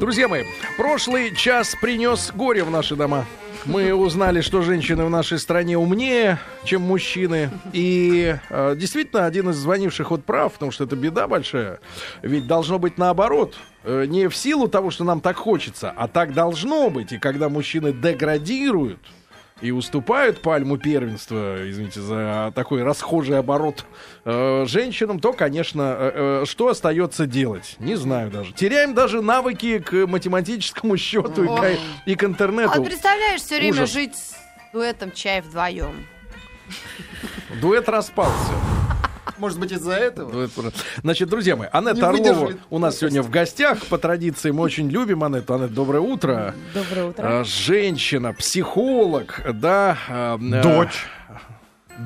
Друзья мои, прошлый час принес горе в наши дома. Мы узнали, что женщины в нашей стране умнее, чем мужчины. И э, действительно, один из звонивших вот прав, потому что это беда большая. Ведь должно быть наоборот. Э, не в силу того, что нам так хочется, а так должно быть. И когда мужчины деградируют, и уступают пальму первенства, извините за такой расхожий оборот э, женщинам, то, конечно, э, э, что остается делать? Не знаю даже. Теряем даже навыки к математическому счету и к, и к интернету. А представляешь, все время Ужас. жить с дуэтом чай вдвоем. Дуэт распался. Может быть, из-за этого? Про- Значит, друзья мои, Анетта Не Орлова у нас сегодня в гостях. По традиции мы очень любим Анетту. Анетта, доброе утро. Доброе утро. А, Женщина, психолог, да. а, Дочь.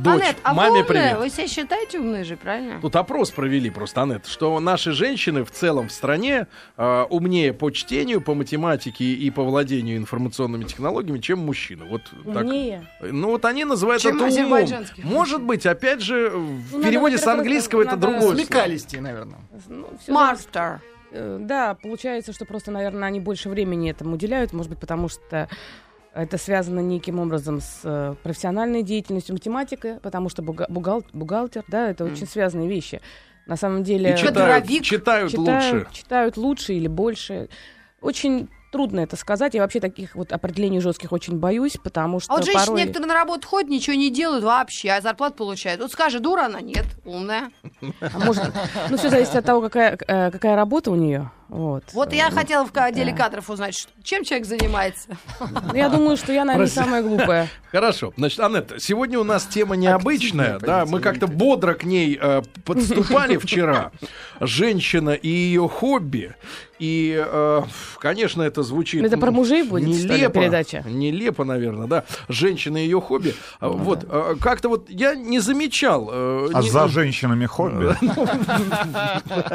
Дочь. Анет, а вы Маме умная? привет. Вы себя считаете умной же, правильно? Тут опрос провели просто, Анет, что наши женщины в целом в стране э, умнее по чтению, по математике и по владению информационными технологиями, чем мужчины. Вот так. Умнее. Ну вот они называют Чем это умом. азербайджанских Может быть, опять же, в Ну, надо, переводе с во-первых, английского это надо другое. слово. Смекалисти, наверное. Ну, всё Мастер. Э, Да, получается, что просто, наверное, они больше времени этому уделяют, может быть, потому что это связано неким образом с э, профессиональной деятельностью математика, потому что бухгал- бухгалтер, да, это очень связанные вещи. На самом деле И читают, читают читают, лучше. читают лучше или больше. Очень трудно это сказать. Я вообще таких вот определений жестких очень боюсь, потому что А вот женщины порой... некоторые на работу ходят, ничего не делают вообще, а зарплату получают. Вот скажи, дура она? Нет, умная. А может, ну, все зависит от того, какая, э, какая работа у нее. Вот. Вот я хотела в отделе кадров узнать, что- чем человек занимается. Ну, Я думаю, что я, наверное, Прости. самая глупая. Хорошо. Значит, Анетта, сегодня у нас тема необычная. Активная, Да, мы как-то бодро к ней э, подступали вчера. Женщина и ее хобби. И, э, конечно, это звучит... Это про мужей будет, что ли, нелепо, передача? Нелепо, наверное, да. Женщина и ее хобби. А, Вот, э, как-то вот я не замечал... э, А не- за женщинами хобби?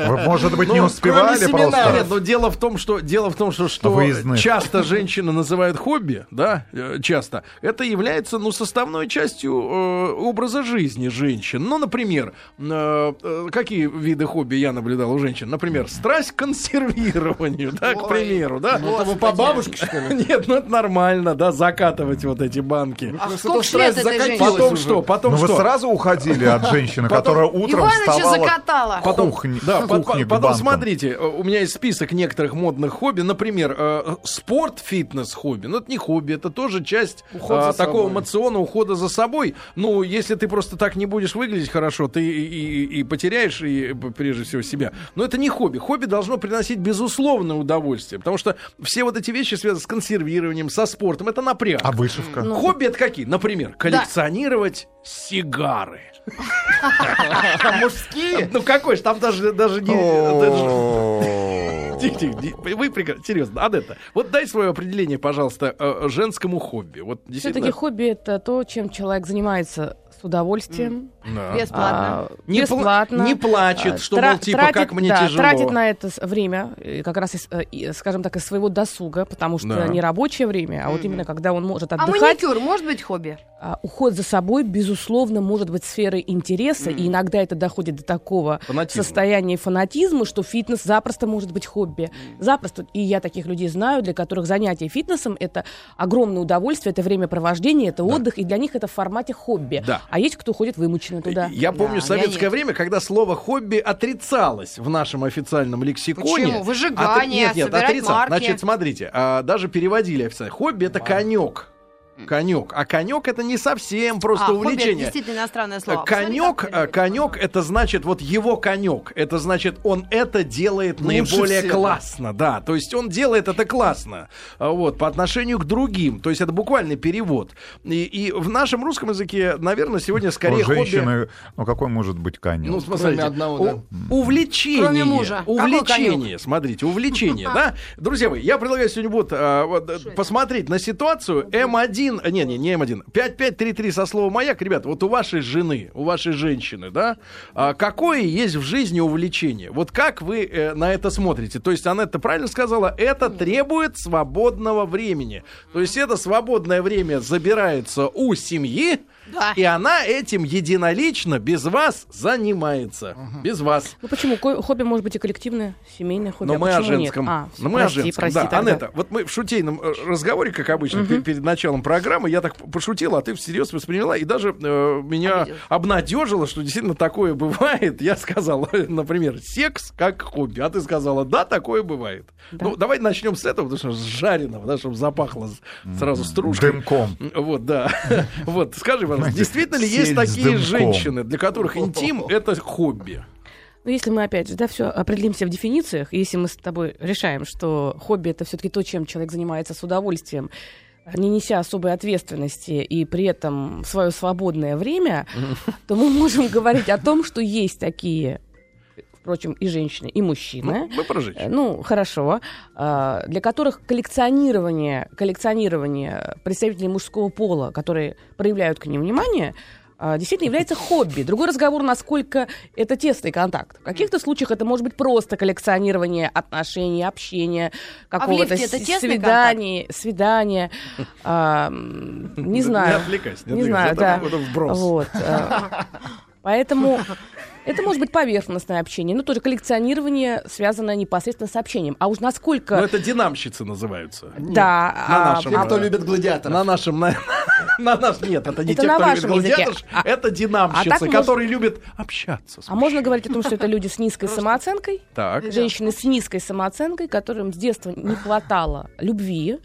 Вы, может быть, не Ну, успевали просто? Нет, но дело в том, что дело в том, что, что Выездных. часто женщины называют хобби, да, э, часто. Это является, ну, составной частью э, образа жизни женщин. Ну, например, э, э, какие виды хобби я наблюдал у женщин? Например, страсть к консервированию, да, к примеру, да. Ну, это вы по бабушке, что ли? Нет, ну это нормально, да, закатывать вот эти банки. А Просто сколько лет этой женщине? Потом что? Потом Ну, вы что? сразу уходили от женщины, которая утром Иваныча вставала закатала. к Потом, кухне, да, потом смотрите, э, у меня есть список некоторых модных хобби, например, э, спорт, фитнес, хобби. Ну это не хобби, это тоже часть Уход э, такого собой. мациона ухода за собой. Ну если ты просто так не будешь выглядеть хорошо, ты и, и- и потеряешь и п- прежде всего себя. Но это не хобби. Хобби должно приносить безусловное удовольствие, потому что все вот эти вещи связаны с консервированием, со спортом. Это напряг. А вышивка? Хобби это какие? Например, коллекционировать сигары. А мужские? Ну какой ж, там даже, даже не... Тихо, тихо, вы прекрасно, серьезно, Адетта, вот дай свое определение, пожалуйста, э, женскому хобби. Вот Все-таки хобби это то, чем человек занимается с удовольствием, Да. Бесплатно. а, Не пла- бесплатно. не плачет, А, что, тра- мол, типа, как мне да, тяжело. Тратит на это время, э, как раз, из, э, скажем так, из своего досуга, потому что Да. не рабочее время, а вот именно когда он может А отдыхать. маникюр может быть хобби? А, уход за собой, безусловно, может быть сферой интереса, и иногда это доходит до такого Фанатизма. состояния фанатизма, что фитнес запросто может быть хобби. Запросто. И я таких людей знаю, для которых занятие фитнесом — это огромное удовольствие, это времяпровождение, это отдых, и для них это в формате хобби. Да. А есть кто ходит вымученно туда. Я помню Да, советское я время, когда слово хобби отрицалось в нашем официальном лексиконе. Почему? Выжигание, Отри- нет, нет, собирать отрицалось. марки. Значит, смотрите, а, даже переводили официально. Хобби это конек. Конек. А конек это не совсем просто а, хобби это увлечение. действительно иностранное слово. Посмотри, Конек, это конек, это значит вот его конек. Это значит, он это делает Лучше наиболее всех. классно, да. То есть он делает это классно, а, вот по отношению к другим. То есть это буквальный перевод. И, и в нашем русском языке, наверное, сегодня скорее У хобби. женщины, ну какой может быть конек? Ну, смотрите, одного, у- да. увлечение, Кроме мужа. Увлечение, смотрите, увлечение, да? Друзья мои, я предлагаю сегодня вот, а, вот, э, посмотреть на ситуацию М1, э, не, не, не М1, 5533 со словом «Маяк». Ребят, вот у вашей жены, у вашей женщины, да, а, какое есть в жизни увлечение? Вот как вы э, на это смотрите? То есть она это правильно сказала, это требует свободного времени. То есть это свободное время забирается у семьи, Да. И она этим единолично без вас занимается. Без вас. Ну почему? Ко- Хобби может быть и коллективное, семейное хобби. Но а мы о почему нет? женском. А, Но мы о прости, женском. прости да, тогда. Анетта, вот мы в шутейном э, разговоре, как обычно, пер- перед началом программы, я так пошутила, а ты всерьез восприняла, и даже э, меня Обиделась. обнадежило, что действительно такое бывает. Я сказал, например, секс как хобби, а ты сказала, да, такое бывает. Да. Ну, давай начнем с этого, потому что с жареного, да, чтобы запахло сразу стружкой. Дымком. Вот, да. Вот, скажи, пожалуйста, Знаете, действительно ли есть такие женщины, для которых интим — это хобби? Ну, если мы, опять же, да, все определимся в дефинициях, и если мы с тобой решаем, что хобби — это все-таки то, чем человек занимается с удовольствием, не неся особой ответственности и при этом свое свободное время, то мы можем говорить о том, что есть такие, впрочем, и женщины, и мужчины, Ну, мы про Э, женщин. Ну, хорошо. А, Для которых коллекционирование, коллекционирование представителей мужского пола, которые проявляют к ним внимание, а, действительно является хобби. Другой разговор, насколько это тесный контакт. В каких-то случаях это может быть просто коллекционирование отношений, общения, какого-то лифте это с- свидания, свидания. а, Не Не знаю. отвлекайся, не Не знаю, отвлекайся. да. Это- это вброс. Вот. а, Поэтому это может быть поверхностное общение, но тоже коллекционирование связано непосредственно с общением. А уж насколько... Ну, это динамщицы называются. Да, на а, нашем, Те, а- кто любит гладиаторов. На нашем, на, на наш, нет, это не Это те, на кто любит вашем языке. гладиаторш, А- это а динамщицы, так мож- которые любят общаться. а можно говорить о том, что это люди с низкой самооценкой? Так. Женщины с низкой самооценкой, которым с детства не хватало любви,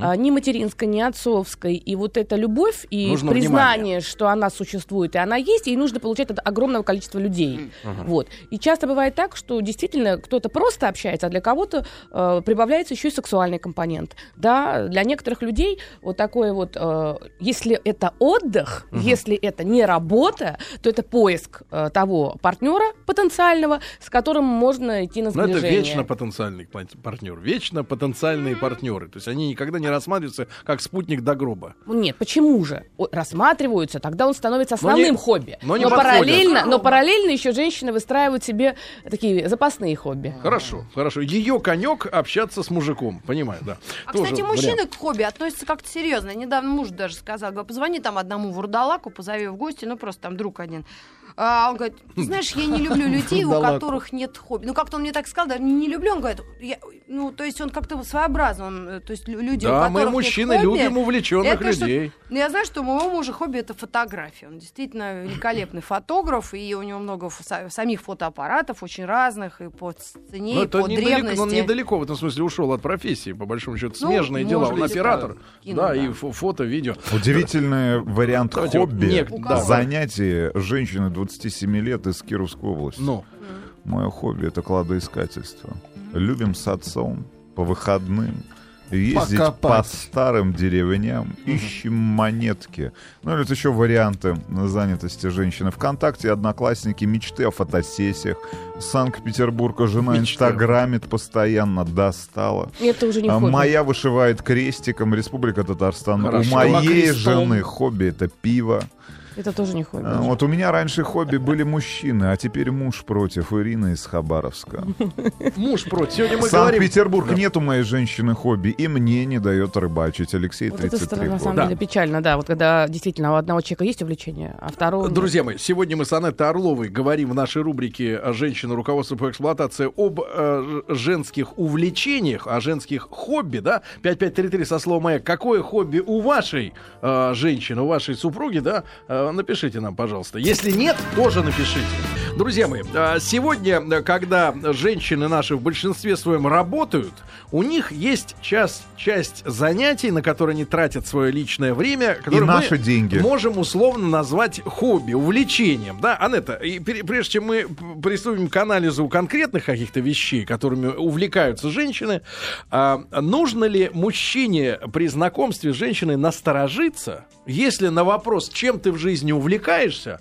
а, ни материнской, ни отцовской. И вот эта любовь и Нужно признание, что она существует, и она есть, ей нужно получать от огромного количества людей. Вот. И часто бывает так, что действительно кто-то просто общается, а для кого-то э, прибавляется еще и сексуальный компонент. Да, для некоторых людей вот такое вот, э, если это отдых, если это не работа, то это поиск э, того партнера потенциального, с которым можно идти на Но это сближение. вечно потенциальный партнер. Вечно потенциальные партнеры. То есть они никогда не рассматриваются как спутник до гроба. Ну, Нет, почему же? Рассматриваются, тогда он становится Но основным не- хобби. но не подходят. параллельно, но параллельно еще женщины выстраивают себе такие запасные хобби. Хорошо, хорошо. Ее конек общаться с мужиком. Понимаю, да. А, Тоже кстати, вариант. мужчины к хобби относятся как-то серьезно. Недавно муж даже сказал, говорю, позвони там одному вурдалаку, позови в гости, ну просто там друг один. А он говорит, «Ты знаешь, я не люблю людей, у которых нет хобби. Ну как-то он мне так сказал, даже не люблю, он говорит, «Я- ну то есть он как-то своеобразный, он, э, то есть лю- люди, у Да, которых мы, нет мужчины, хобби, любим увлеченных это что- людей. Ну, я знаю, что у моего мужа хобби это фотография. Он действительно великолепный фотограф, и у него много фо- самих фотоаппаратов, очень разных, и по цене, Но и это по недалеко, древности. он недалеко в этом смысле ушел от профессии, по большому счету. Ну, Смежные дела. Он быть, оператор. да. Да, и да. фо- фото, видео. Удивительный вариант Давайте хобби. да. Занятие женщины 27 лет из Кировской области. Ну, Мое хобби это кладоискательство. Любим с отцом по выходным ездить по Покопать. старым деревням, ищем монетки. Ну, или вот еще варианты занятости женщины. Вконтакте одноклассники, мечты о фотосессиях. Санкт-Петербурга жена Мечты. инстаграмит постоянно, достала. Это уже не А хобби. Моя вышивает крестиком, Республика Татарстан. Хорошо. У моей Крестом. жены хобби это пиво. Это тоже не хобби. А, Вот у меня раньше хобби были мужчины, а теперь муж против Ирины из Хабаровска. муж против. Сегодня мы говорим... Санкт-Петербург Да. нет у моей женщины хобби, и мне не дает рыбачить. Алексей, Вот это 33 на самом года. деле печально, да. Вот когда действительно у одного человека есть увлечение, а второго... Друзья мои, сегодня мы с Анеттой Орловой говорим в нашей рубрике «Женщина. Руководство по эксплуатации» об э, женских увлечениях, о женских хобби, да? 5533 со словом «Моя». Какое хобби у вашей э, женщины, у вашей супруги, да? Э, напишите нам, пожалуйста. Если нет, тоже напишите. Друзья мои, э, сегодня, э, когда женщины наши в большинстве своем работают, у них есть час, часть занятий, на которые они тратят свое личное время, которые мы наши деньги. можем условно назвать хобби, увлечением. Да, Анетта, и пре- прежде чем мы приступим к анализу конкретных каких-то вещей, которыми увлекаются женщины, а, нужно ли мужчине при знакомстве с женщиной насторожиться, если на вопрос, чем ты в жизни увлекаешься,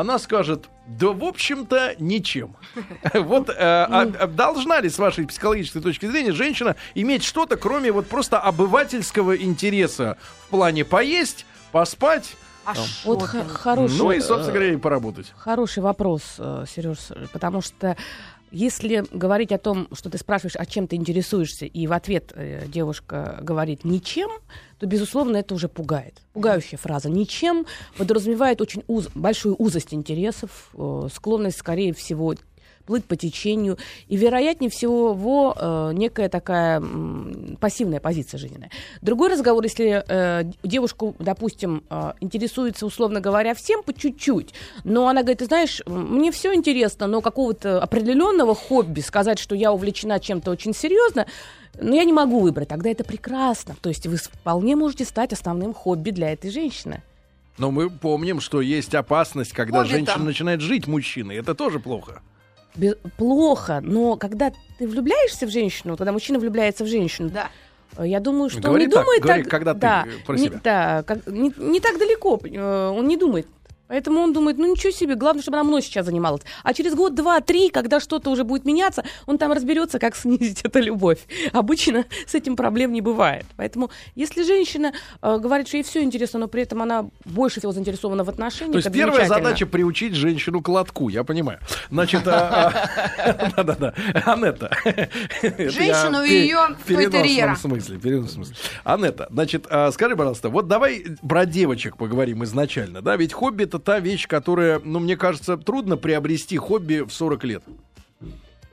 она скажет, да, в общем-то, ничем. Вот э, а- а должна ли, с вашей психологической точки зрения, женщина иметь что-то, кроме вот просто обывательского интереса в плане поесть, поспать, А Вот х- хороший, ну и, э, собственно говоря, и поработать. хороший вопрос, Сереж, потому что если говорить о том, что ты спрашиваешь, о чем ты интересуешься, и в ответ э, девушка говорит ничем, то, безусловно, это уже пугает. Пугающая фраза «ничем» подразумевает очень уз- большую узость интересов, э, склонность, скорее всего, плыть по течению, и, вероятнее всего, э, некая такая м, пассивная позиция жизненная. Другой разговор, если э, девушку, допустим, э, интересуется, условно говоря, всем по чуть-чуть, но она говорит, ты знаешь, мне все интересно, но какого-то определенного хобби, сказать, что я увлечена чем-то очень серьезно, но я не могу выбрать, тогда это прекрасно. То есть вы вполне можете стать основным хобби для этой женщины. Но мы помним, что есть опасность, когда Хобби женщина там. начинает жить мужчиной. Это тоже плохо. Плохо, но когда ты влюбляешься в женщину, когда мужчина влюбляется в женщину, Да. э, я думаю, что Говори он не так, думает говори, так, когда ты, да, э, про не, себя. да, как- не, не так далеко, э, он не думает. Поэтому он думает, ну ничего себе, главное, чтобы она мной сейчас занималась. А через год, два, три, когда что-то уже будет меняться, он там разберется, как снизить эту любовь. Обычно с этим проблем не бывает. Поэтому, если женщина э, говорит, что ей все интересно, но при этом она больше всего заинтересована в отношениях, То есть это первая задача приучить женщину к лотку, я понимаю. Значит, а, а, да-да-да, Анетта. Женщину и пе- её в смысле, в переносном смысле. Анетта, значит, а, скажи, пожалуйста, вот давай про девочек поговорим изначально, да? Ведь хобби это та вещь, которая, ну, мне кажется, трудно приобрести хобби в 40 лет.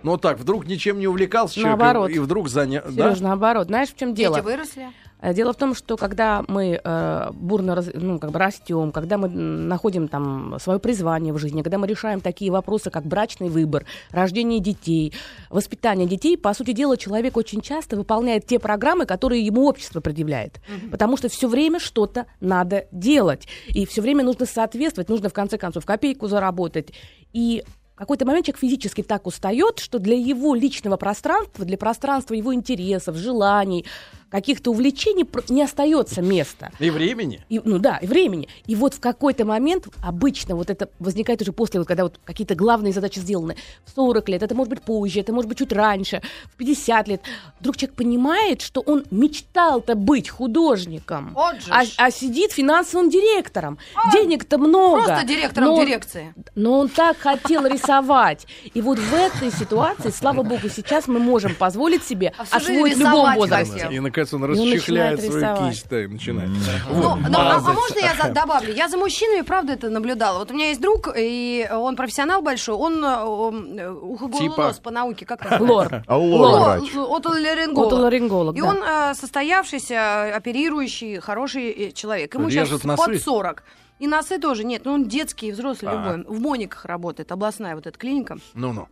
Ну, так, вдруг ничем не увлекался человек, Наоборот. и вдруг занял... Сереж, наоборот. Знаешь, в чем дело? Дети выросли. Э, Дело в том, что когда мы э, бурно раз- ну, как бы растем, когда мы находим там свое призвание в жизни, когда мы решаем такие вопросы, как брачный выбор, рождение детей, воспитание детей, по сути дела, человек очень часто выполняет те программы, которые ему общество предъявляет. Потому что все время что-то надо делать. И все время нужно соответствовать, нужно в конце концов копейку заработать. И какой-то момент человек физически так устает, что для его личного пространства, для пространства его интересов, желаний, каких-то увлечений не остается места. И времени. И, ну да, и времени. И вот в какой-то момент, обычно вот это возникает уже после, вот, когда вот какие-то главные задачи сделаны, в 40 лет, это может быть позже, это может быть чуть раньше, в 50 лет, вдруг человек понимает, что он мечтал-то быть художником, Вот же а, а сидит финансовым директором. Денег-то много. Просто директором но он- дирекции. но он так хотел рисовать. И вот в этой ситуации, слава богу, сейчас мы можем позволить себе А освоить в любом возрасте. хотел. И, наконец, он он расчехляет начинает свою рисовать. кисть. Да, и начинает. Ну, Вот. ну, а, а Мазать. можно я за- добавлю? Я за мужчинами, правда, это наблюдала. Вот у меня есть друг, и он профессионал большой, он э, он, э, ухоголонос Типа? по науке, как это Лор. А Лор. Отоларинголог. Отоларинголог, И он э, состоявшийся, оперирующий, хороший э, человек. Ему сейчас под 40. И носы тоже нет. Ну, он детский, взрослый, А. любой. В Мониках работает, областная вот эта клиника. Ну-ну.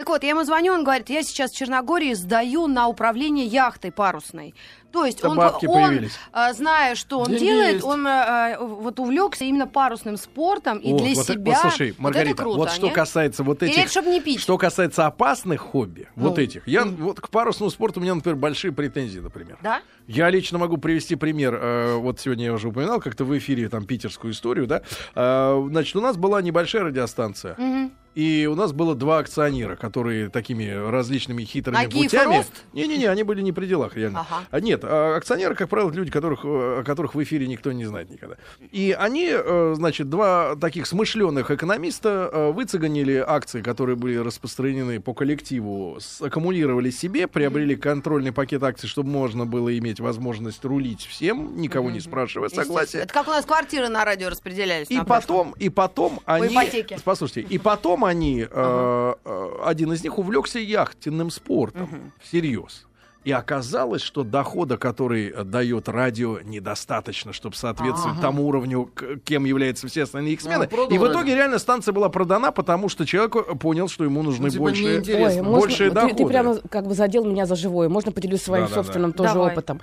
Так вот, я ему звоню, он говорит, я сейчас в Черногории сдаю на управление яхтой парусной. То есть Да он, бабки он появились. а, зная, что он Деньги делает, есть. он а, а, вот увлекся именно парусным спортом и О, для вот, э- себя. вот слушай, Вот это Маргарита, круто, вот что не? касается вот этих... это, чтобы не пить. Что касается опасных хобби, вот Ну. этих, я вот к парусному спорту у меня, например, большие претензии, например. Да? Я лично могу привести пример. э, вот сегодня я уже упоминал как-то в эфире там питерскую историю, да. Э, значит, у нас была небольшая радиостанция. Мгм. И у нас было два акционера, которые такими различными хитрыми Нагиев и путями... Не-не-не, они были не при делах, реально. Ага. А нет, а акционеры, как правило, люди, которых, э, о которых в эфире никто не знает никогда. И они, э, значит, два таких смышленых экономиста э, выцеганили акции, которые были распространены по коллективу, аккумулировали себе, приобрели контрольный пакет акций, чтобы можно было иметь возможность рулить всем, никого не спрашивая согласия. Это как у нас квартиры на радио распределялись. И потом, и потом они... ипотеке. Послушайте, и потом они... один из них увлекся яхтенным спортом. Всерьез. И оказалось, что дохода, который э, дает радио, недостаточно, чтобы соответствовать тому уровню, кем являются все остальные их смены. Ну, и в итоге реально станция была продана, потому что человек э, понял, что ему нужны Ну, типа, больше... неинтересно. Ой, можно- большие ты- ты, доходы. прямо как бы задел меня за живое. Можно поделюсь своим Да-да-да. собственным тоже Давай. опытом.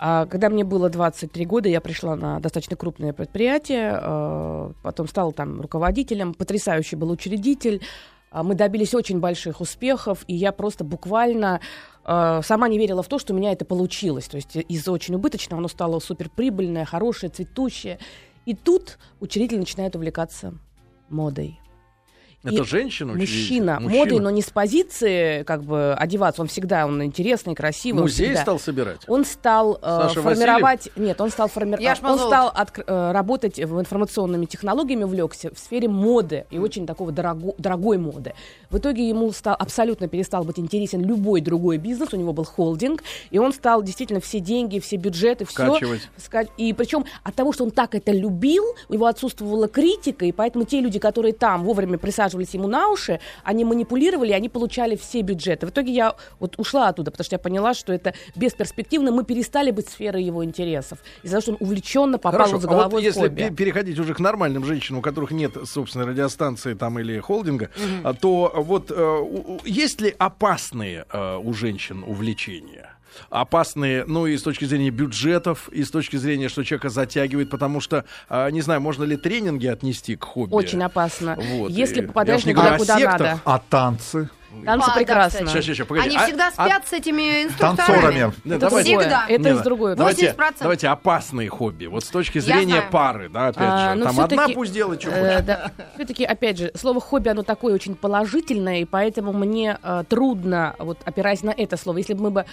А, когда мне было 23 года, я пришла на достаточно крупное предприятие, э, потом стала там руководителем, потрясающий был учредитель. А, Мы добились очень больших успехов, и я просто буквально э, сама не верила в то, что у меня это получилось. То есть из очень убыточного оно стало суперприбыльное, хорошее, цветущее. И тут учредитель начинает увлекаться модой. Это И женщина? Мужчина, модой, но не с позиции как бы одеваться. Он всегда, он интересный, красивый. Музей всегда. стал собирать? Он стал э, формировать, нет, он стал формировать, он стал откр- э, работать в информационными технологиями, увлекся в сфере моды и очень такого дорого- дорогой моды. В итоге ему стал абсолютно перестал быть интересен любой другой бизнес, у него был холдинг, и он стал действительно все деньги, все бюджеты, все и причем от того, что он так это любил, у него отсутствовала критика, и поэтому те люди, которые там вовремя присаживались ему на уши, они манипулировали, они получали все бюджеты. В итоге я вот ушла оттуда, потому что я поняла, что это бесперспективно. Мы перестали быть сферой его интересов. Из-за того, что он увлеченно попал Хорошо, вот с а вот головой если хобби. пе- переходить уже к нормальным женщинам, у которых нет собственной радиостанции там или холдинга, а, то вот э, есть ли опасные э, у женщин увлечения? Опасные, ну и с точки зрения бюджетов, и с точки зрения, что человека затягивает, потому что, а, не знаю, можно ли тренинги отнести к хобби? Очень опасно. Вот, Если и попадаешь не о куда сектах. надо. А танцы? Танцы А, да, прекрасно. кстати. Сейчас, сейчас, сейчас, погоди. Они А- всегда а- спят с этими инструкторами. Танцорами. Да, Это давайте-. Всегда. Это из другой. Давайте, 80%. давайте опасные хобби. Вот с точки зрения пары, да, опять А, же. ну, Там одна пусть делает, что Э, хочет. да. Все-таки, опять же, слово хобби, оно такое очень положительное, и поэтому мне э, трудно, вот опираясь на это слово, если бы мы бы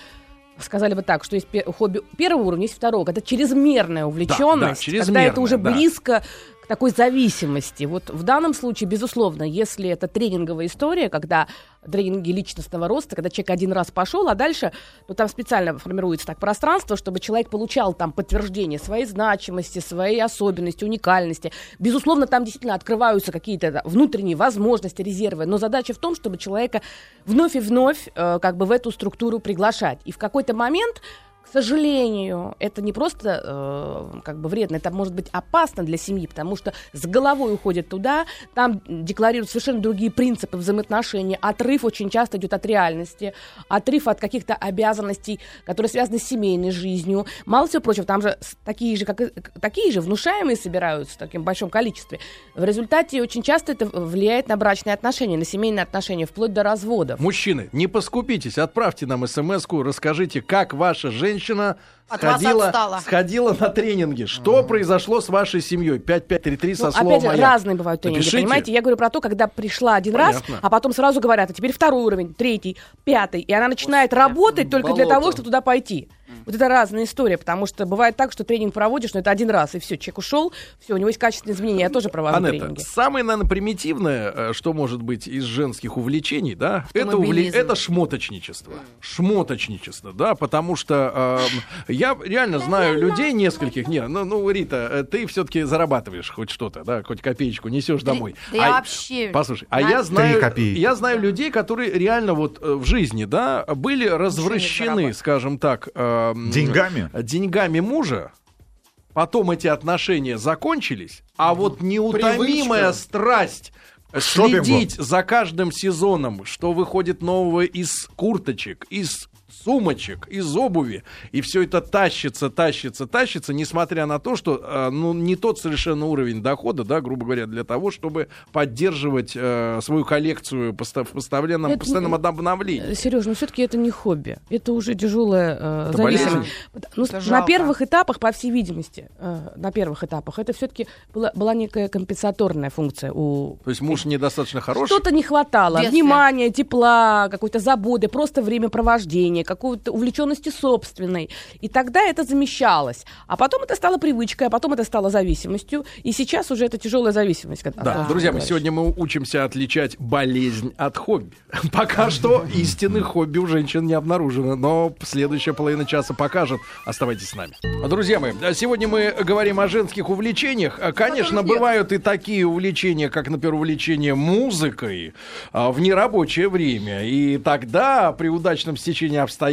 сказали бы так, что есть хобби первого уровня, есть второго, это чрезмерная увлеченность, когда чрезмерная, это уже да. близко к такой зависимости. Вот в данном случае, безусловно, если это тренинговая история, когда тренинги личностного роста, когда человек один раз пошел, а дальше, ну там специально формируется так пространство, чтобы человек получал там подтверждение своей значимости, своей особенности, уникальности. Безусловно, там действительно открываются какие-то внутренние возможности, резервы, но задача в том, чтобы человека вновь и вновь э, как бы в эту структуру приглашать. И в какой-то момент к сожалению, это не просто э, как бы вредно, это может быть опасно для семьи, потому что с головой уходят туда, там декларируют совершенно другие принципы взаимоотношений. Отрыв очень часто идет от реальности, отрыв от каких-то обязанностей, которые связаны с семейной жизнью. Мало всего прочего, там же такие же, как и- такие же внушаемые собираются в таком большом количестве. В результате очень часто это влияет на брачные отношения, на семейные отношения, вплоть до разводов. Мужчины, не поскупитесь, отправьте нам смс-ку, расскажите, как ваша женщина женщина от вас сходила, сходила на тренинги. Что произошло с вашей семьей? 5533 со Ну, словом опять же, «Маяк». разные бывают тренинги, Напишите. понимаете? Я говорю про то, когда пришла один Понятно. раз, а потом сразу говорят, а теперь второй уровень, третий, пятый, и она начинает работать только для того, чтобы туда пойти. Вот это разная история, потому что бывает так, что тренинг проводишь, но это один раз, и все, человек ушел, все, у него есть качественные изменения, я тоже провожу Анетта, тренинги. самое, наверное, примитивное, э, что может быть из женских увлечений, да, это, увле- это шмоточничество. Шмоточничество, да, потому что эм, я реально знаю людей нескольких. Не, ну, ну Рита, э, ты все-таки зарабатываешь хоть что-то, да, хоть копеечку несешь домой. да я вообще- Послушай, а я знаю, я знаю людей, которые реально вот э, в жизни, да, были развращены, скажем так, эм, Деньгами? деньгами мужа, потом эти отношения закончились, а вот неутомимая Привычка. страсть шопингу. следить за каждым сезоном, что выходит нового из курточек, из сумочек, из обуви, и все это тащится, тащится, тащится, несмотря на то, что э, ну, не тот совершенно уровень дохода, да, грубо говоря, для того, чтобы поддерживать э, свою коллекцию в постоянном, Это постоянном обновлении. Сереж, но все-таки это не хобби. Это уже тяжелая э, Это зависимость. болезнь? Ну, Это на жалко. первых этапах, по всей видимости, э, на первых этапах, это все-таки была, была некая компенсаторная функция у То есть муж недостаточно хороший. Что-то не хватало. Внимания, тепла, какой-то заботы, просто времяпровождения, какой-то увлеченности собственной. И тогда это замещалось. А потом это стало привычкой, а потом это стало зависимостью. И сейчас уже это тяжелая зависимость. когда- Да, от- друзья, мы сегодня мы учимся отличать болезнь от хобби. Пока что истинных хобби у женщин не обнаружено, но следующая половина часа покажет. Оставайтесь с нами. Друзья мои, сегодня мы говорим о женских увлечениях. А, Конечно, бывают и такие увлечения, как, например, увлечение музыкой а, в нерабочее время. И тогда, при удачном стечении обстоятельств,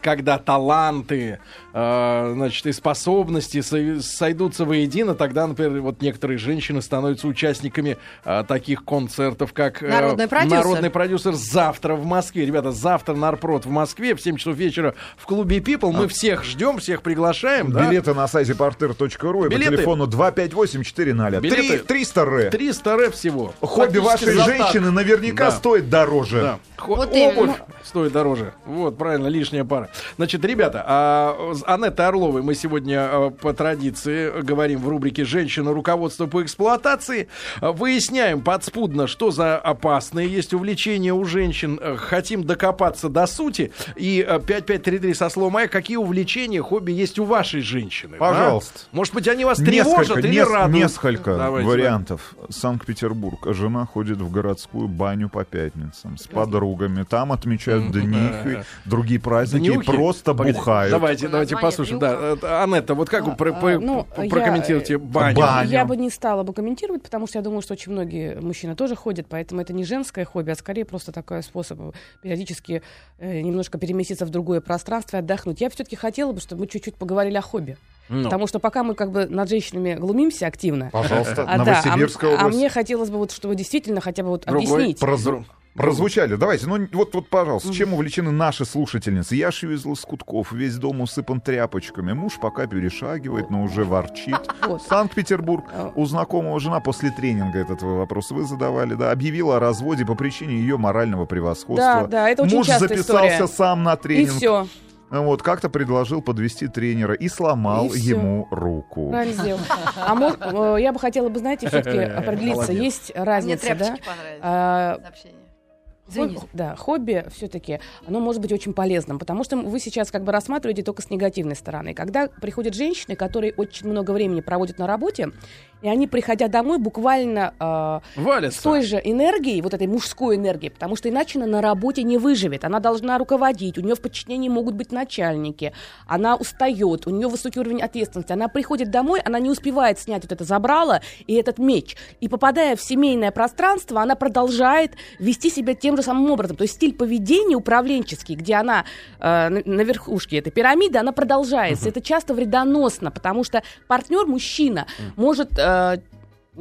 когда таланты, а, значит, и способности со- сойдутся воедино, тогда, например, вот некоторые женщины становятся участниками а, таких концертов, как э, Народный продюсер. народный продюсер завтра в Москве. Ребята, завтра Нарпрод в Москве в 7 часов вечера в клубе People. Мы всех ждем, всех приглашаем. да? Билеты на сайте porter.ru и по Билеты? телефону 258-400. Билеты? 300 р. 300 р всего. Хобби вашей женщины наверняка Да. стоит дороже. Да. Хо- Вот обувь именно. стоит дороже. Вот, правильно. Правильно, лишняя пара. Значит, ребята, а, с Анеттой Орловой мы сегодня а, по традиции говорим в рубрике «Женщина. Руководство по эксплуатации». А, Выясняем подспудно, что за опасные есть увлечения у женщин. А, Хотим докопаться до сути. И а, 5533 со словом «Ай», какие увлечения, хобби есть у вашей женщины? да? Пожалуйста. Может быть, они вас тревожат или нес- радуют? несколько Давайте, вариантов. Санкт-Петербург. Жена ходит в городскую баню по пятницам с подругами. Там отмечают днюхи, другие праздники, и Днюхи? просто Погоди, бухают. Давайте, давайте послушаем. днюха. Да, это, Анетта, вот как вы про- А, ну, про- я, прокомментируете э, баню? Баню. Я бы не стала бы комментировать, потому что я думаю, что очень многие мужчины тоже ходят, поэтому это не женское хобби, а скорее просто такой способ периодически э, немножко переместиться в другое пространство и отдохнуть. Я все-таки хотела бы, чтобы мы чуть-чуть поговорили о хобби. Ну. Потому что пока мы как бы над женщинами глумимся активно, Пожалуйста, а, да, а, а мне хотелось бы, вот, чтобы действительно хотя бы вот Другой объяснить. Прозру- Прозвучали. Давайте, ну вот, вот, пожалуйста, чем увлечены наши слушательницы? Я шью из лоскутков, весь дом усыпан тряпочками. Муж пока перешагивает, но уже ворчит. Вот. Санкт-Петербург. А. У знакомого жена после тренинга этот вопрос вы задавали, да, объявила о разводе по причине ее морального превосходства. Да, да, это очень Муж записался история. сам на И тренинг. все. Вот, как-то предложил подвести тренера и сломал И ему руку. А может, э, я бы хотела бы, знаете, все-таки определиться. Молодец. Есть Мне разница, да? тряпочки понравились. А, Извините. Да, хобби все-таки, оно может быть очень полезным, потому что вы сейчас как бы рассматриваете только с негативной стороны. Когда приходят женщины, которые очень много времени проводят на работе, и они, приходя домой, буквально э, с той же энергией, вот этой мужской энергией, потому что иначе она на работе не выживет. Она должна руководить, у нее в подчинении могут быть начальники, она устает, у нее высокий уровень ответственности. Она приходит домой, она не успевает снять вот это забрало и этот меч. И попадая в семейное пространство, она продолжает вести себя тем же самым образом. То есть стиль поведения управленческий, где она э, на, верхушке этой пирамиды, она продолжается. Это часто вредоносно, потому что партнер, мужчина, может... э,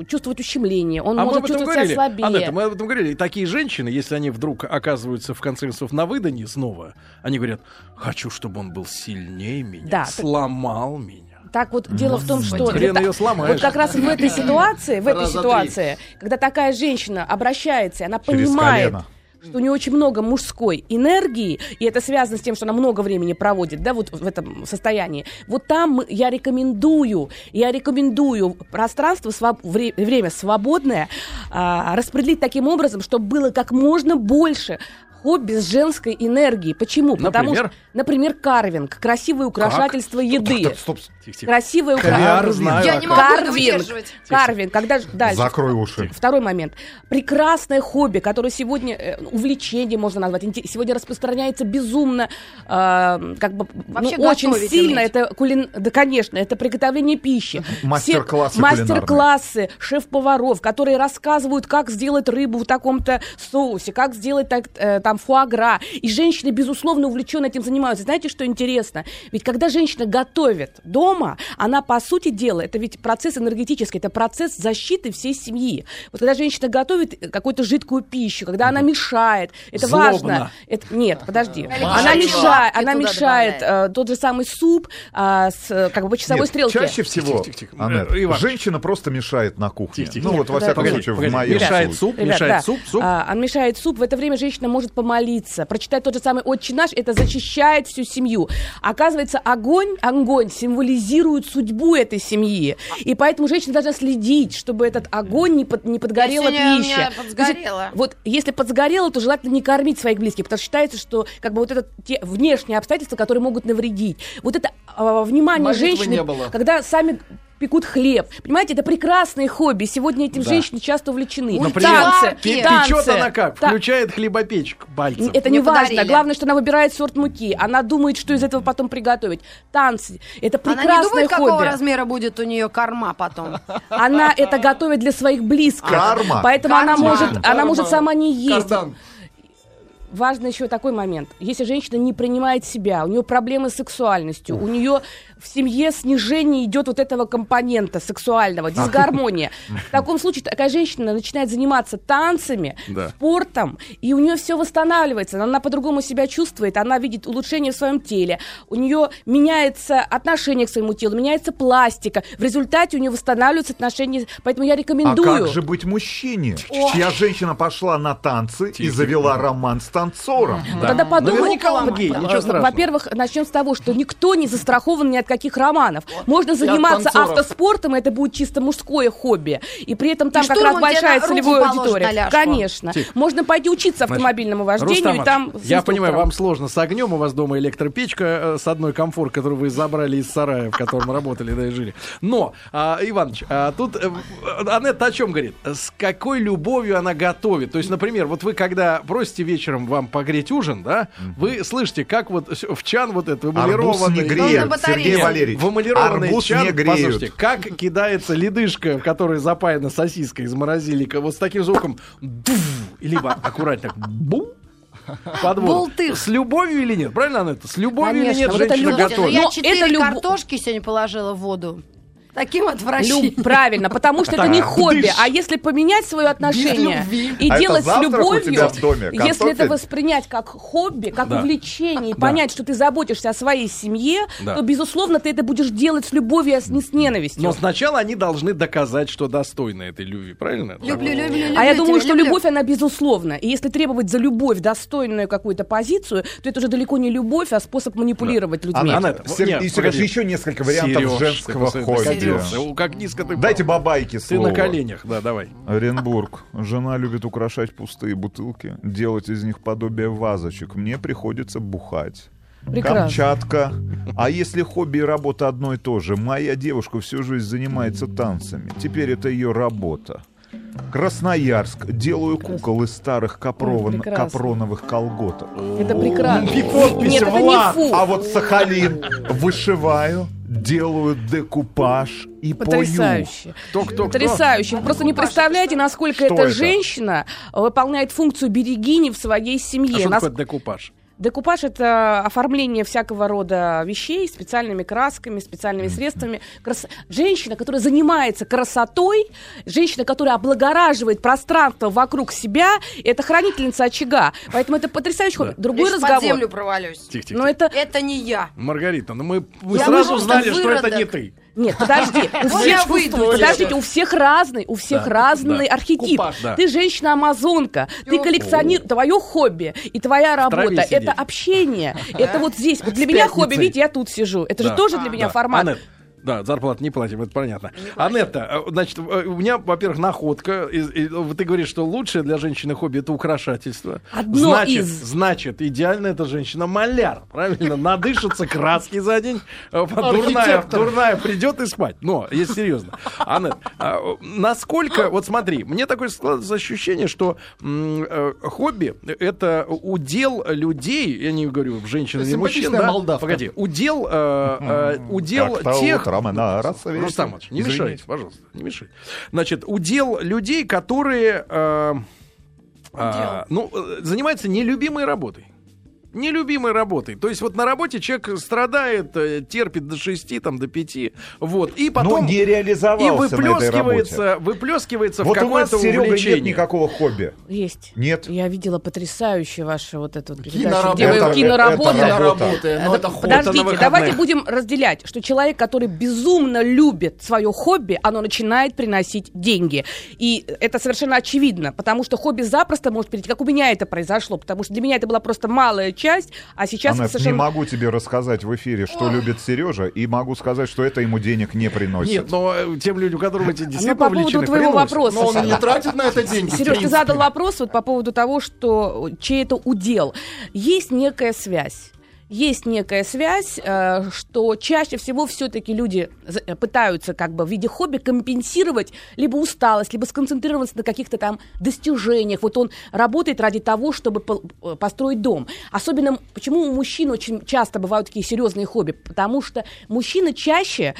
чувствовать ущемление, он А мы может об этом чувствовать себя говорили. слабее. Анетта, мы об этом говорили. И такие женщины, если они вдруг оказываются в конце концов на выдании снова, они говорят, хочу, чтобы он был сильнее меня, Да, так- сломал меня. Так вот, дело в том, что... Хрен для ее та- сломаешь. Вот как раз в этой ситуации, в этой три. ситуации, когда такая женщина обращается, она Через понимает, колено. Что у нее очень много мужской энергии, и это связано с тем, что она много времени проводит, да, вот в этом состоянии. Вот там я рекомендую, я рекомендую пространство, своб- вре- время свободное а, распределить таким образом, чтобы было как можно больше хобби с женской энергией. Почему? Потому Например? что, например, карвинг, красивое украшательство еды. Стоп, Тихо-тихо. Красивое Кавиар, украшательство. знаю. Я не могу Карвинг. выдерживать. Карвинг. Когда дальше. Закрой уши. Второй момент. Прекрасное хобби, которое сегодня, э, увлечение можно назвать, сегодня распространяется безумно, э, как бы, ну, Вообще очень сильно. уметь. Это кулин... Да, конечно, это приготовление пищи. Мастер-классы Мастер-классы шеф-поваров, которые рассказывают, как сделать рыбу в таком-то соусе, как сделать так, э, там фуагра. И женщины, безусловно, увлеченно этим занимаются. Знаете, что интересно? Ведь когда женщина готовит дома, она, по сути дела, это ведь процесс энергетический, это процесс защиты всей семьи. Вот когда женщина готовит какую-то жидкую пищу, когда она мешает, это Злобно. важно. Это, нет, подожди. Она мешает, она мешает э, тот же самый суп а, с э, как бы по часовой Нет, стрелке. Чаще всего, Тихо-тихо-тихо. Анет, Э, Иван. женщина просто мешает на кухне. Ну вот, во всяком погоди, случае, в моем Мешает суп, Ребят, мешает да. суп, суп. А, он мешает суп. В это время женщина может помолиться, прочитать тот же самый «Отче наш». Это защищает всю семью. Оказывается, огонь, огонь символизирует судьбу этой семьи. И поэтому женщина должна следить, чтобы этот огонь не, под- не подгорела у пища. меня То есть. Вот если подсгорело, то желательно не кормить своих близких, потому что считается, что как бы вот это те внешние обстоятельства, которые могут навредить. Вот это а, внимание Молитвы женщины, не было. когда сами пекут хлеб. Понимаете, это прекрасные хобби. Сегодня этим Да. женщины часто увлечены. Например, танцы, пе- танцы. Печет она как? Та- Включает хлебопечку пальцем. это не важно. подарили. Главное, что она выбирает сорт муки. Она думает, что из этого потом приготовить. Танцы. Это Она прекрасное не думает, какого хобби. размера будет у нее корма потом. Она это готовит для своих близких. Карма. Поэтому она Карма. может, она может сама не есть. Кардан. Важно еще такой момент. Если женщина не принимает себя, у нее проблемы с сексуальностью, у нее в семье снижение идет вот этого компонента сексуального, дисгармония. В таком случае такая женщина начинает заниматься танцами, Да. спортом, и у нее все восстанавливается. Она по-другому себя чувствует, она видит улучшение в своем теле, у нее меняется отношение к своему телу, меняется пластика. В результате у нее восстанавливаются отношения. Поэтому я А рекомендую. как же быть мужчине, чья женщина пошла на танцы и завела роман с Тихо, танцором. Да. Тогда подумай, э. Во-первых, начнем с того, что никто не застрахован ни от каких романов. Можно заниматься автоспортом, это будет чисто мужское хобби. И при этом там И как раз большая целевая аудитория. Конечно. Тихо. Можно пойти учиться Значит, автомобильному вождению, Рустам и там я понимаю, вам сложно с огнем, у вас дома электропечка э, с одной комфорт, которую вы забрали из сарая, в котором работали, да и жили. Но, а, Иваныч, а, тут э, э, Анетта о чем говорит? С какой любовью она готовит? То есть, например, вот вы когда просите вечером вам погреть ужин, да, вы слышите, как вот в чан вот этот Арбуз эмалированный... не Ну, греют, батарее. Сергей Валерьевич. В эмалированный Арбуз чан, не греют. послушайте, как кидается ледышка, в которой запаяна сосиска из морозильника, вот с таким звуком либо аккуратно так «бум», под воду. Болтых. С любовью или нет? Правильно, Анетта? С любовью или Конечно, нет вот это женщина ну готовит? я четыре это любо- картошки сегодня положила в воду. Таким отвращением. Люб- правильно, потому что это не хобби. А если поменять свое отношение и А делать с любовью, доме? если это воспринять как хобби, как Да. увлечение, и Да. понять, что ты заботишься о своей семье, Да. то, безусловно, ты это будешь делать с любовью, а с- не с ненавистью. Но сначала они должны доказать, что достойны этой любви, правильно? Люблю, люблю, люблю. А я думаю, тебя, что люблю. любовь, она безусловна. И если требовать за любовь достойную какую-то позицию, то это уже далеко не любовь, а способ манипулировать людьми. Анетта, Анетта, Сер- нет, и, Сереж, еще несколько вариантов женского хобби. Докатился. О, Как низко ты Дайте пал. бабайке Ты слово. на коленях, да, давай. Оренбург. Жена любит украшать пустые бутылки, делать из них подобие вазочек. Мне приходится бухать. Прекрасно. Камчатка. А если хобби и работа одно и то же? Моя девушка всю жизнь занимается танцами. Теперь это ее работа. Красноярск. Делаю кукол из старых капрован- прекрасно. капроновых колготок. Это прекрасно. подпись Нет, это не фу. А вот Сахалин. Вышиваю, делаю декупаж и пою. Потрясающе. Кто, кто, кто? Потрясающе. Вы просто не представляете, насколько Что эта это? женщина выполняет функцию берегини в своей А семье. что Нас- такое декупаж? Декупаж это оформление всякого рода вещей специальными красками, специальными средствами. Крас- Женщина, которая занимается красотой, женщина, которая облагораживает пространство вокруг себя, это хранительница очага. Поэтому это потрясающий хобби. Другой Лишь под разговор. землю провалюсь. Тихо, тихо. Но это Это не я. Маргарита, ну мы, мы Я сразу знали, что это не ты. Нет, подожди. У всех, подождите, у всех разный, у всех Да, разный да. архетип. Купаж, да. Ты женщина-амазонка, ты Ё. коллекционируешь, твое хобби и твоя работа, сидеть. это общение, это вот здесь. Вот для меня хобби, видите, я тут сижу. Это же тоже для меня Да. формат. Да, зарплату не платим, это понятно. Анетта, э, значит, э, у меня, во-первых, находка. И- и, э, Ты говоришь, что лучшее для женщины хобби это украшательство. Одно значит, из. значит, идеально эта женщина маляр. Правильно? Надышится краски за день. Дурная, дурная придет и спать. Но, если серьезно. Анет, а, насколько, вот смотри, мне такое складывается ощущение, что хобби это удел людей, я не говорю женщин или мужчин, Симпатичная да? молдавка. Погоди, удел, удел тех, утром на рассвете. Рустам Иванович, не Извините. мешайте, пожалуйста, не мешайте. Значит, удел людей, которые э, а, ну, э, занимаются нелюбимой работой. Нелюбимой работой. То есть вот на работе человек страдает, э, терпит до 6, там, до 5. Вот. И потом... Ну, не и реализовался на этой работе. выплескивается, выплескивается Вот в у вас, какое-то Серега, увлечение. нет никакого хобби. Есть. Нет. Я видела потрясающую вашу вот эту вот передачу, Киноработа. где вы Это- киноработы. это работа. но Да это хобби. Подождите, давайте будем разделять, что человек, который безумно любит свое хобби, оно начинает приносить деньги. И это совершенно очевидно, потому что хобби запросто может перейти, как у меня это произошло, потому что для меня это была просто малая часть, а сейчас Анет, совершенно... не могу тебе рассказать в эфире, что любит Сережа, и могу сказать, что это ему денег не приносит. Нет, но э, тем людям, которым эти Ну, действительно по поводу твоего вопроса. Но он не тратит на это деньги. Сереж, ты задал вопрос вот по поводу того, что чей это удел. Есть некая связь. Есть некая связь, э, что чаще всего все-таки люди э, пытаются как бы в виде хобби компенсировать либо усталость, либо сконцентрироваться на каких-то там достижениях. Вот он работает ради того, чтобы э, построить дом. Особенно почему у мужчин очень часто бывают такие серьезные хобби? Потому что мужчина чаще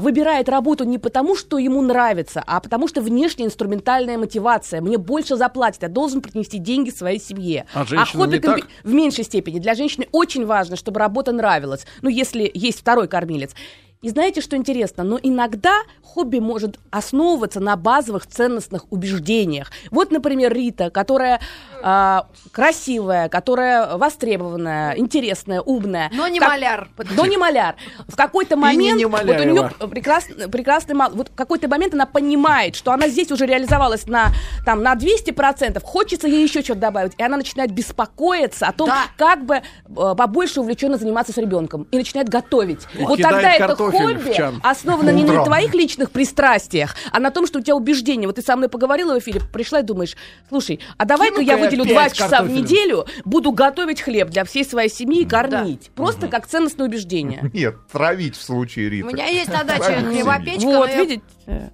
выбирает работу не потому, что ему нравится, а потому что внешняя инструментальная мотивация. Мне больше заплатят, я должен принести деньги своей семье. А не компе- так? в меньшей степени. Для женщины очень важно, чтобы работа нравилась. Ну, если есть второй кормилец. И знаете, что интересно? Но иногда хобби может основываться на базовых ценностных убеждениях. Вот, например, Рита, которая а, красивая, которая востребованная, интересная, умная. Но не Как- маляр. но не маляр. В какой-то не момент не вот у нее прекрасный, прекрасный мал- вот в какой-то момент она понимает, что она здесь уже реализовалась на там на 200%, хочется ей еще что-то добавить, и она начинает беспокоиться о том, Да. как бы э, побольше увлеченно заниматься с ребенком и начинает готовить. вот кидает тогда это хобби основано не на твоих личных пристрастиях, а на том, что у тебя убеждения. Вот ты со мной поговорила в эфире, пришла и думаешь, слушай, а давай-ка я выделю два часа в неделю, буду готовить хлеб для всей своей семьи и кормить. Просто как ценностное убеждение. Нет, травить в случае Риты. У меня есть на даче Правильно. хлебопечка, Вот, но я видите?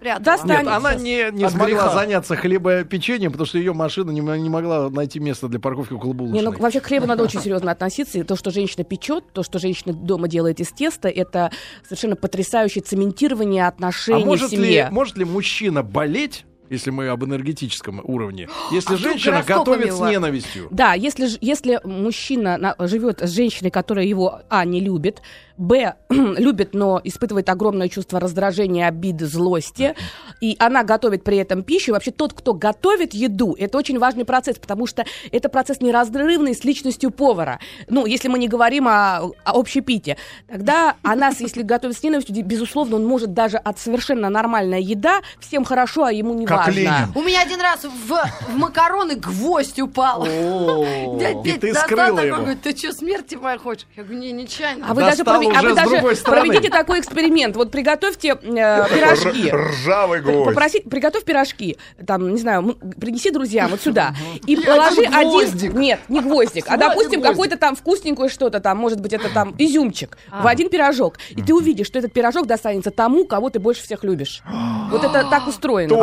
Прятала. Достанет. Нет, она не, не смогла заняться хлебопечением, потому что ее машина не, не могла найти место для парковки около Не, булочной. ну вообще к хлебу надо очень серьезно относиться. И то, что женщина печет, то, что женщина дома делает из теста, это совершенно потрясающее цементирование а отношений может в ли, семье. может ли мужчина болеть, если мы об энергетическом уровне, если А женщина готовит с ненавистью? Да, если, если мужчина на- живет с женщиной, которая его, а, не любит, б, любит, но испытывает огромное чувство раздражения, обиды, злости, и она готовит при этом пищу, вообще тот, кто готовит еду, это очень важный процесс, потому что это процесс неразрывный с личностью повара. Ну, если мы не говорим о, о общепите, тогда она, если готовит с ненавистью, безусловно, он может даже от совершенно нормальная еда, всем хорошо, а ему не Как важно. Ленин. У меня один раз в, в макароны гвоздь упал. Петя ты достал такой, его. говорит, ты что, смерти моей хочешь? Я говорю, не, нечаянно. А вы даже, Прови- а вы с даже проведите такой эксперимент. Вот приготовьте э, пирожки. Р- Ржавый гвоздь. Попросить, приготовь пирожки, там, не знаю, принеси друзьям вот сюда. И положи один... гвоздик. Нет, не гвоздик, а, допустим, какое-то там вкусненькое что-то там, может быть, это там изюмчик, в один пирожок. И ты увидишь, что этот пирожок достанется тому, кого ты больше всех любишь. Вот это так устроено.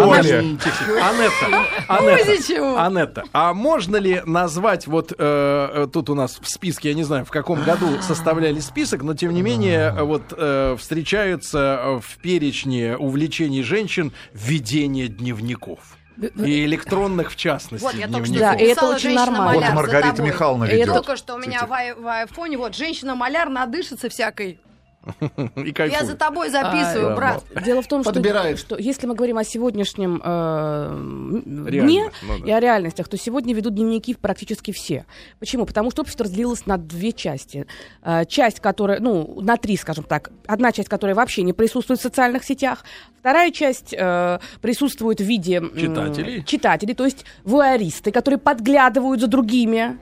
Анетта, Анетта? Анетта, а можно ли назвать вот э, э, тут у нас в списке, я не знаю, в каком году составляли список, но тем не менее э, вот э, встречаются э, в перечне увлечений женщин ведение дневников. И электронных, в частности, Вот, я только что. Да, и это очень нормально. Вот Маргарита. Михайловна Это ведет. Только что у меня в, в айфоне, вот, женщина-маляр надышится всякой. И Я за тобой записываю, да, брат. Дело в том, что, Подбирает. что если мы говорим о сегодняшнем э, дне ну да. и о реальностях, то сегодня ведут дневники практически все. Почему? Потому что общество разделилось на две части. Э, часть, которая, ну, на три, скажем так. Одна часть, которая вообще не присутствует в социальных сетях. Вторая часть э, присутствует в виде... м, Читателей. Читателей, то есть вуаристы, которые подглядывают за другими.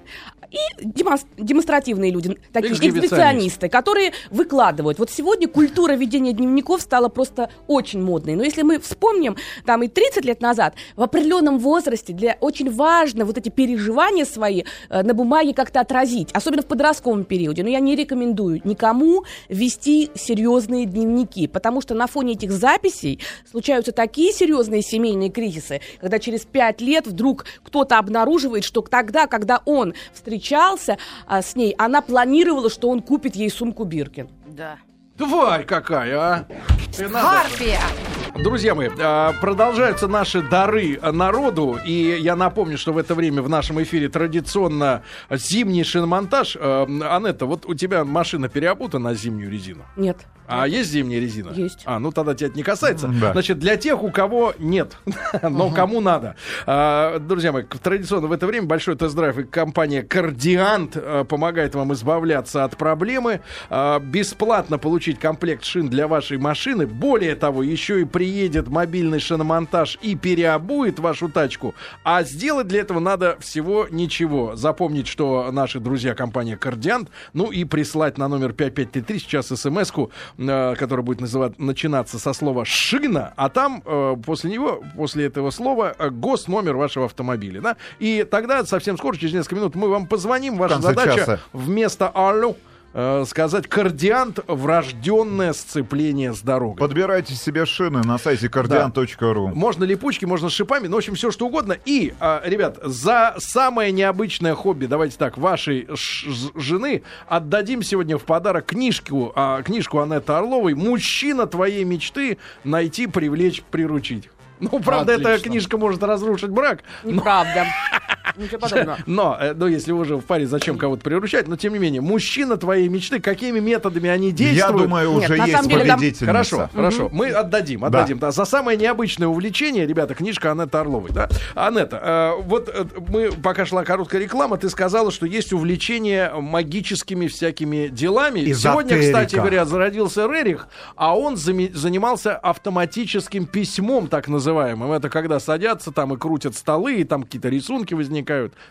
И демонс- демонстративные люди, такие эксбиционисты, которые выкладывают. Вот сегодня культура ведения дневников стала просто очень модной. Но если мы вспомним, там и 30 лет назад, в определенном возрасте для очень важно вот эти переживания свои э, на бумаге как-то отразить, особенно в подростковом периоде. Но я не рекомендую никому вести серьезные дневники, потому что на фоне этих записей случаются такие серьезные семейные кризисы, когда через 5 лет вдруг кто-то обнаруживает, что тогда, когда он встречался а, с ней, она планировала, что он купит ей сумку Биркин. Да. Тварь какая, а! Харпия. Друзья мои, а, продолжаются наши дары народу, и я напомню, что в это время в нашем эфире традиционно зимний шиномонтаж. А, Анетта, вот у тебя машина переобута на зимнюю резину. Нет. А есть зимняя резина? Есть. А, ну тогда тебя это не касается. Да. Значит, для тех, у кого нет, но кому надо. А, друзья мои, традиционно в это время большой тест-драйв и компания Кардиант а, помогает вам избавляться от проблемы. А, бесплатно получить комплект шин для вашей машины. Более того, еще и приедет мобильный шиномонтаж и переобует вашу тачку. А сделать для этого надо всего ничего. Запомнить, что наши друзья компания Кардиант, ну и прислать на номер 5533 сейчас смс-ку, э, которая будет называть, начинаться со слова «шина», а там э, после него, после этого слова, э, госномер вашего автомобиля. Да? И тогда совсем скоро, через несколько минут, мы вам позвоним. Ваша задача часа. вместо «алло» э, сказать «кардиант» врожденное сцепление с дорогой. Подбирайте себе шины на сайте cardian.ru. Можно липучки, можно с шипами, ну, в общем, все что угодно. И, а, ребят, за самое необычное хобби, давайте так, вашей жены отдадим сегодня в подарок книжку, а, книжку Анетты Орловой «Мужчина твоей мечты. Найти, привлечь, приручить». Ну, правда, эта Отлично. книжка может разрушить брак, но, Неправда. Ничего подобного. Но, э, ну, если уже в паре, зачем кого-то приручать, но тем не менее, мужчина твоей мечты, какими методами они Я действуют? думаю, Нет, уже на есть самом деле там- победительница. Хорошо, хорошо. Мы отдадим, отдадим. Да. За самое необычное увлечение, ребята, книжка Анетты Орловой, да? Анетта, э, вот э, мы, пока шла короткая реклама, ты сказала, что есть увлечение магическими всякими делами. Сегодня, Эзотерика. кстати говоря, зародился Рерих, а он зами- занимался автоматическим письмом, так называемым. Это когда садятся там и крутят столы, и там какие-то рисунки возникают,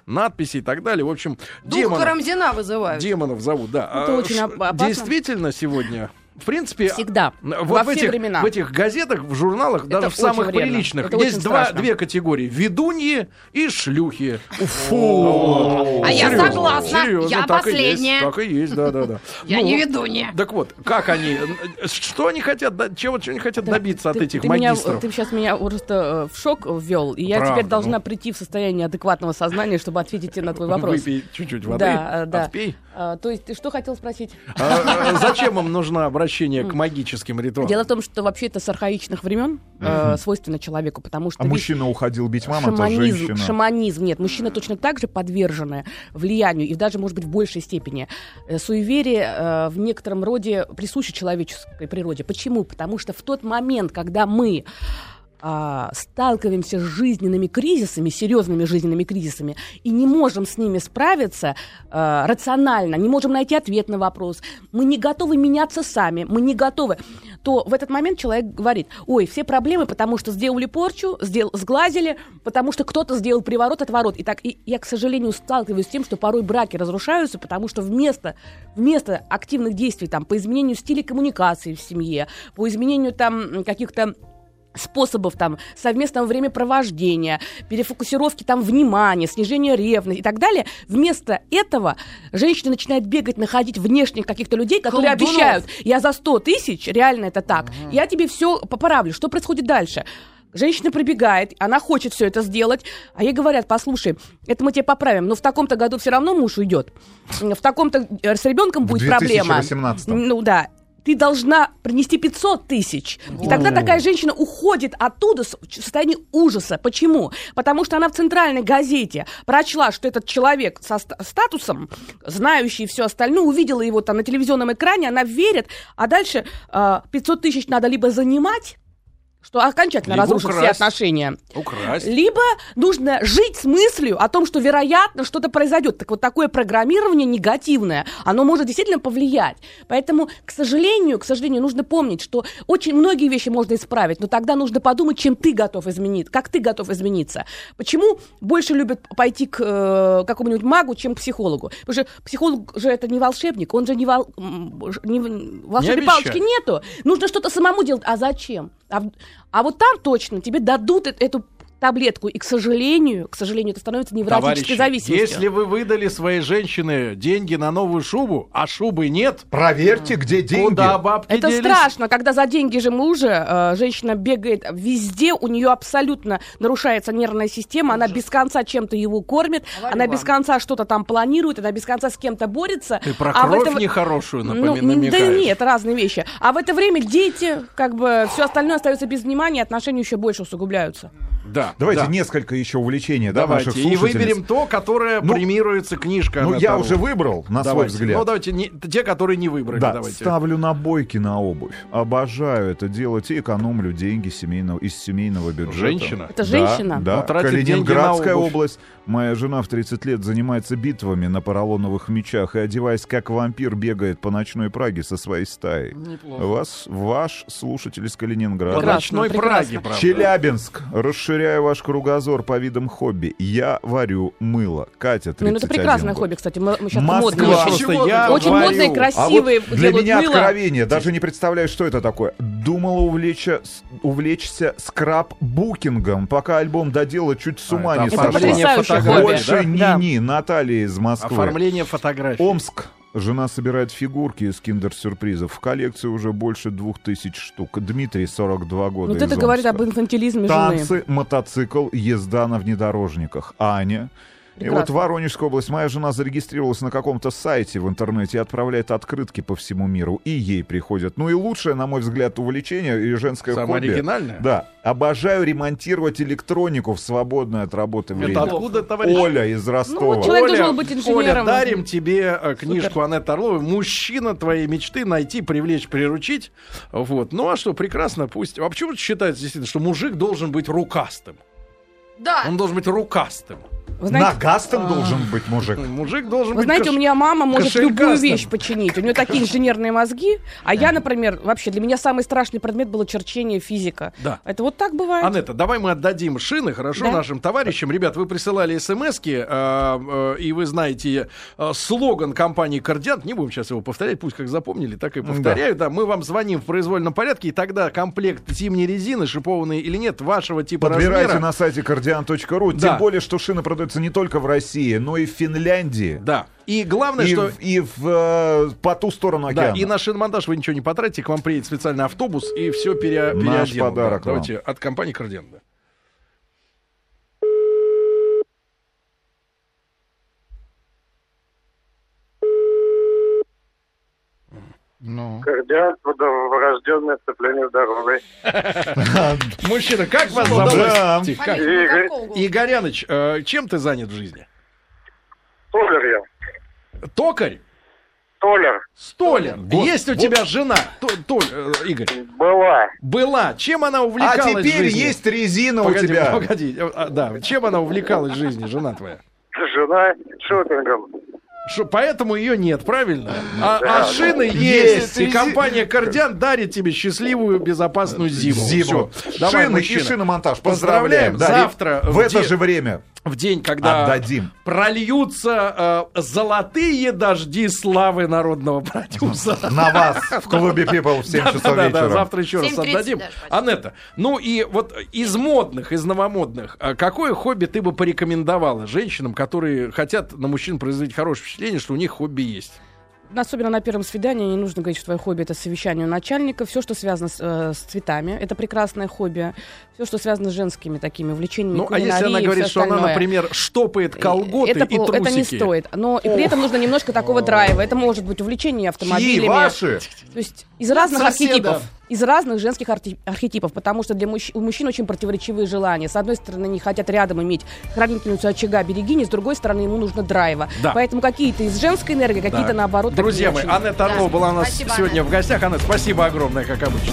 надписи и так далее. В общем, Дух демонов, Карамзина вызывают. демонов зовут, да. Это А, очень опасно. Действительно, сегодня в принципе, Всегда. вот Во в, все этих, времена. в этих газетах, в журналах, даже в самых вредно. приличных, Это есть два, две категории: ведуньи и шлюхи. Фу. А я согласна. Я так и есть, последняя. так и есть, да, да, да. Я Ну, не ведунья. Так вот, как они, э, что они хотят, чего, они хотят добиться от этих ты меня- магистров? ты сейчас меня просто э, в шок ввел, и я теперь должна ну. прийти в состояние адекватного сознания, чтобы ответить тебе на твой вопрос. Выпей чуть-чуть воды, Да, э, да. отпей. А, то есть ты что хотел спросить? А, Зачем им нужно обращение к магическим ритуалам? Дело в том, что вообще это с архаичных времен э, свойственно человеку, потому что А ведь мужчина уходил бить мамонта, шаманизм, женщина. шаманизм, нет, мужчины точно так же подвержены влиянию, и даже, может быть, в большей степени. Э, Суеверие э, в некотором роде присуще человеческой природе. Почему? Потому что в тот момент, когда мы а, сталкиваемся с жизненными кризисами, серьезными жизненными кризисами, и не можем с ними справиться а, рационально, не можем найти ответ на вопрос, мы не готовы меняться сами, мы не готовы, то в этот момент человек говорит, ой, все проблемы, потому что сделали порчу, сдел- сглазили, потому что кто-то сделал приворот, отворот. И так и я, к сожалению, сталкиваюсь с тем, что порой браки разрушаются, потому что вместо, вместо активных действий там, по изменению стиля коммуникации в семье, по изменению там каких-то способов там совместного времяпровождения, перефокусировки там внимания, снижения ревности и так далее. Вместо этого женщина начинает бегать, находить внешних каких-то людей, которые Колдунов. обещают, я за 100 тысяч, реально это так, я тебе все поправлю. Что происходит дальше? Женщина прибегает, она хочет все это сделать, а ей говорят, послушай, это мы тебе поправим, но в таком-то году все равно муж уйдет, в таком-то э, с ребенком В будет проблема. 2018. Ну да, ты должна принести 500 тысяч. И тогда такая женщина уходит оттуда в состоянии ужаса. Почему? Потому что она в центральной газете прочла, что этот человек со ста- статусом, знающий все остальное, увидела его там на телевизионном экране, она верит, а дальше э, 500 тысяч надо либо занимать, что окончательно Либо разрушит все украсть. отношения. Украсть. Либо нужно жить с мыслью о том, что вероятно что-то произойдет. Так вот такое программирование негативное, оно может действительно повлиять. Поэтому, к сожалению, к сожалению, нужно помнить, что очень многие вещи можно исправить, но тогда нужно подумать, чем ты готов измениться, как ты готов измениться. Почему больше любят пойти к э, какому-нибудь магу, чем к психологу? Потому что психолог же это не волшебник, он же не, вол- не волшебной обещает. палочки нету. Нужно что-то самому делать. А зачем? А, а вот там точно тебе дадут э- эту таблетку. И, к сожалению, к сожалению, это становится невротической Товарищи, зависимостью. если вы выдали своей женщине деньги на новую шубу, а шубы нет, Проверьте, где деньги. куда бабки Это делись? страшно, когда за деньги же мужа э, женщина бегает везде, у нее абсолютно нарушается нервная система, она без конца чем-то его кормит, Говорю она вам. без конца что-то там планирует, она без конца с кем-то борется. Ты про а в кровь это- нехорошую Ну, напоми- н- да нет, разные вещи. А в это время дети, как бы, все остальное остается без внимания, отношения еще больше усугубляются. Да, Давайте да. несколько еще увлечений да, Давайте. наших И выберем то, которое Ну, премируется книжка. Ну, я Орловой. уже выбрал, на свой Давайте. взгляд. Ну, давайте, не- те, которые не выбрали, Да, давайте. ставлю набойки на обувь. Обожаю это делать и экономлю деньги семейного, из семейного бюджета. Женщина? Это Да, женщина? Да, Ну, тратит деньги Калининградская на область. Моя жена в 30 лет занимается битвами на поролоновых мечах и, одеваясь как вампир, бегает по ночной Праге со своей стаей. Вас, ваш слушатель из По Калининграда. Прекрасно, ночной прекрасно. Праге, правда. Челябинск. Расширяю ваш кругозор по видам хобби. Я варю мыло. Катя, 31 Ну, это прекрасное год. хобби, кстати. Мы, мы сейчас Москва. модные очень. Просто я Очень варю. модные, А вот красивые для меня мыло. откровение. Даже не представляю, что это такое. Думала увлечься, увлечься скраб-букингом, пока альбом додела, чуть с ума это не Это сошла. потрясающее фотографии, хобби. Больше да? ни-ни. Наталья из Москвы. Оформление фотографий. Омск. Жена собирает фигурки из киндер-сюрпризов. В коллекции уже больше двух тысяч штук. Дмитрий, 42 года. Вот это из говорит Омска. об инфантилизме жены. Танцы, мотоцикл, езда на внедорожниках. Аня. И вот Воронежская область. Моя жена зарегистрировалась на каком-то сайте в интернете и отправляет открытки по всему миру. И ей приходят. Ну и лучшее, на мой взгляд, увлечение и женское Самое хобби. оригинальное? Да. Обожаю ремонтировать электронику в свободное от работы время. Это откуда, товарищ? Оля из Ростова. вот человек должен быть Оля, инженером. дарим тебе э, книжку Анетты Орловой «Мужчина твоей мечты. Найти, привлечь, приручить». Вот. Ну а что, прекрасно, пусть. А почему считается действительно, что мужик должен быть рукастым? Да. Он должен быть рукастым. Вы знаете, Нагастым должен быть мужик. Мужик должен Вы быть знаете, кош- у меня мама может любую вещь починить. У нее такие инженерные мозги. А я, например, вообще для меня самый страшный предмет было черчение физика. Да. Это вот так бывает. Анетта, давай мы отдадим шины, хорошо, Да. нашим товарищам. Ребят, вы присылали смски, э, э, и вы знаете э, слоган компании «Кардиант». Не будем сейчас его повторять, пусть как запомнили, так и повторяю. Да. мы вам звоним в произвольном порядке, и тогда комплект зимней резины, шипованный или нет, вашего типа Подбирайте размера. на сайте cardian.ru. Да. Тем более, что шины продаются не только в России, но и в Финляндии. Да. И главное, И, что... и в, э, по ту сторону Да, океана. и на шиномонтаж вы ничего не потратите, к вам приедет специальный автобус и все пере, Наш подарок Да, давайте от компании «Кардиант». да. Ну. Кардианство, врожденное сцепление здоровья. Мужчина, как вас зовут? Игоряныч, э, чем ты занят в жизни? Толер я. Токарь? Толер. Столяр. Есть у тебя жена, То- Толь, э, Игорь? Была. Была. Чем она А увлекалась в теперь есть резина Погоди, у тебя. Погоди, э, а, да. Чем она увлекалась в жизни, жена твоя? Жена шопингом. Шо, поэтому ее нет, правильно? А, Да, а шины да. есть. Есть. И компания Кардиан дарит тебе счастливую, безопасную зиму. Зиму. Давай, Шины мужчина. и шиномонтаж. Поздравляем. Поздравляем. Да, Завтра в в это же время В день, когда отдадим. прольются э, золотые дожди славы народного продюсера. На вас в клубе People в 7 Да, часов да, да, вечера. завтра еще раз 7:30 отдадим. даже. Анетта, ну и вот из модных, из новомодных, а какое хобби ты бы порекомендовала женщинам, которые хотят на мужчин производить хорошее впечатление, что у них хобби есть? Особенно на первом свидании не нужно говорить, что твое хобби это совещание у начальника. Все, что связано с, э, с цветами, это прекрасное хобби. Все, что связано с женскими такими увлечениями. Ну, а если она говорит, что она, например, штопает колготы это, и трусики? это не стоит. Но и при этом нужно немножко такого драйва. Это может быть увлечение Чьи автомобилями. ваши? То есть из разных соседа. архетипов. Из разных женских архетипов, потому что для мужч- у мужчин очень противоречивые желания. С одной стороны, они хотят рядом иметь хранительницу очага берегини, с другой стороны, ему нужно драйва. Да. Поэтому какие-то из женской энергии, какие-то Да. наоборот. Друзья мои, очень- Анетта Орлова Да. была у нас Спасибо, сегодня Анетта. в гостях. Анетта, спасибо огромное, как обычно.